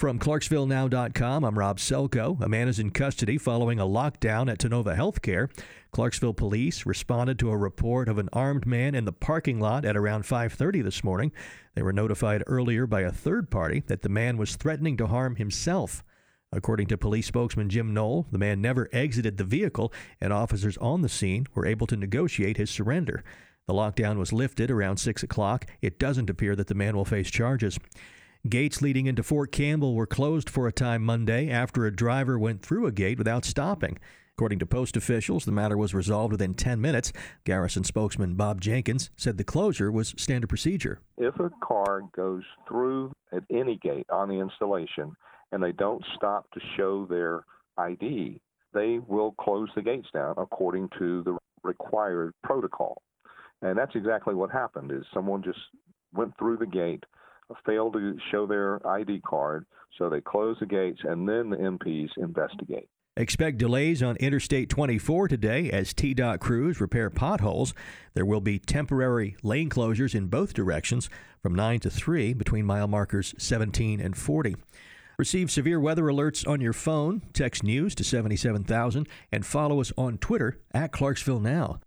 From ClarksvilleNow.com, I'm Rob Selko. A man is in custody following a lockdown at Tennova Healthcare. Clarksville police responded to a report of an armed man in the parking lot at around 5:30 this morning. They were notified earlier by a third party that the man was threatening to harm himself. According to police spokesman Jim Knoll, the man never exited the vehicle, and officers on the scene were able to negotiate his surrender. The lockdown was lifted around 6 o'clock. It doesn't appear that the man will face charges. Gates leading into Fort Campbell were closed for a time Monday after a driver went through a gate without stopping. According to post officials, the matter was resolved within 10 minutes. Garrison spokesman Bob Jenkins said the closure was standard procedure. If a car goes through at any gate on the installation and they don't stop to show their ID, they will close the gates down according to the required protocol. And that's exactly what happened is someone just went through the gate failed to show their ID card, so they close the gates and then the MPs investigate. Expect delays on Interstate 24 today as TDOT crews repair potholes. There will be temporary lane closures in both directions from 9 to 3 between mile markers 17 and 40. Receive severe weather alerts on your phone. Text news to 77000 and follow us on Twitter at Clarksville Now.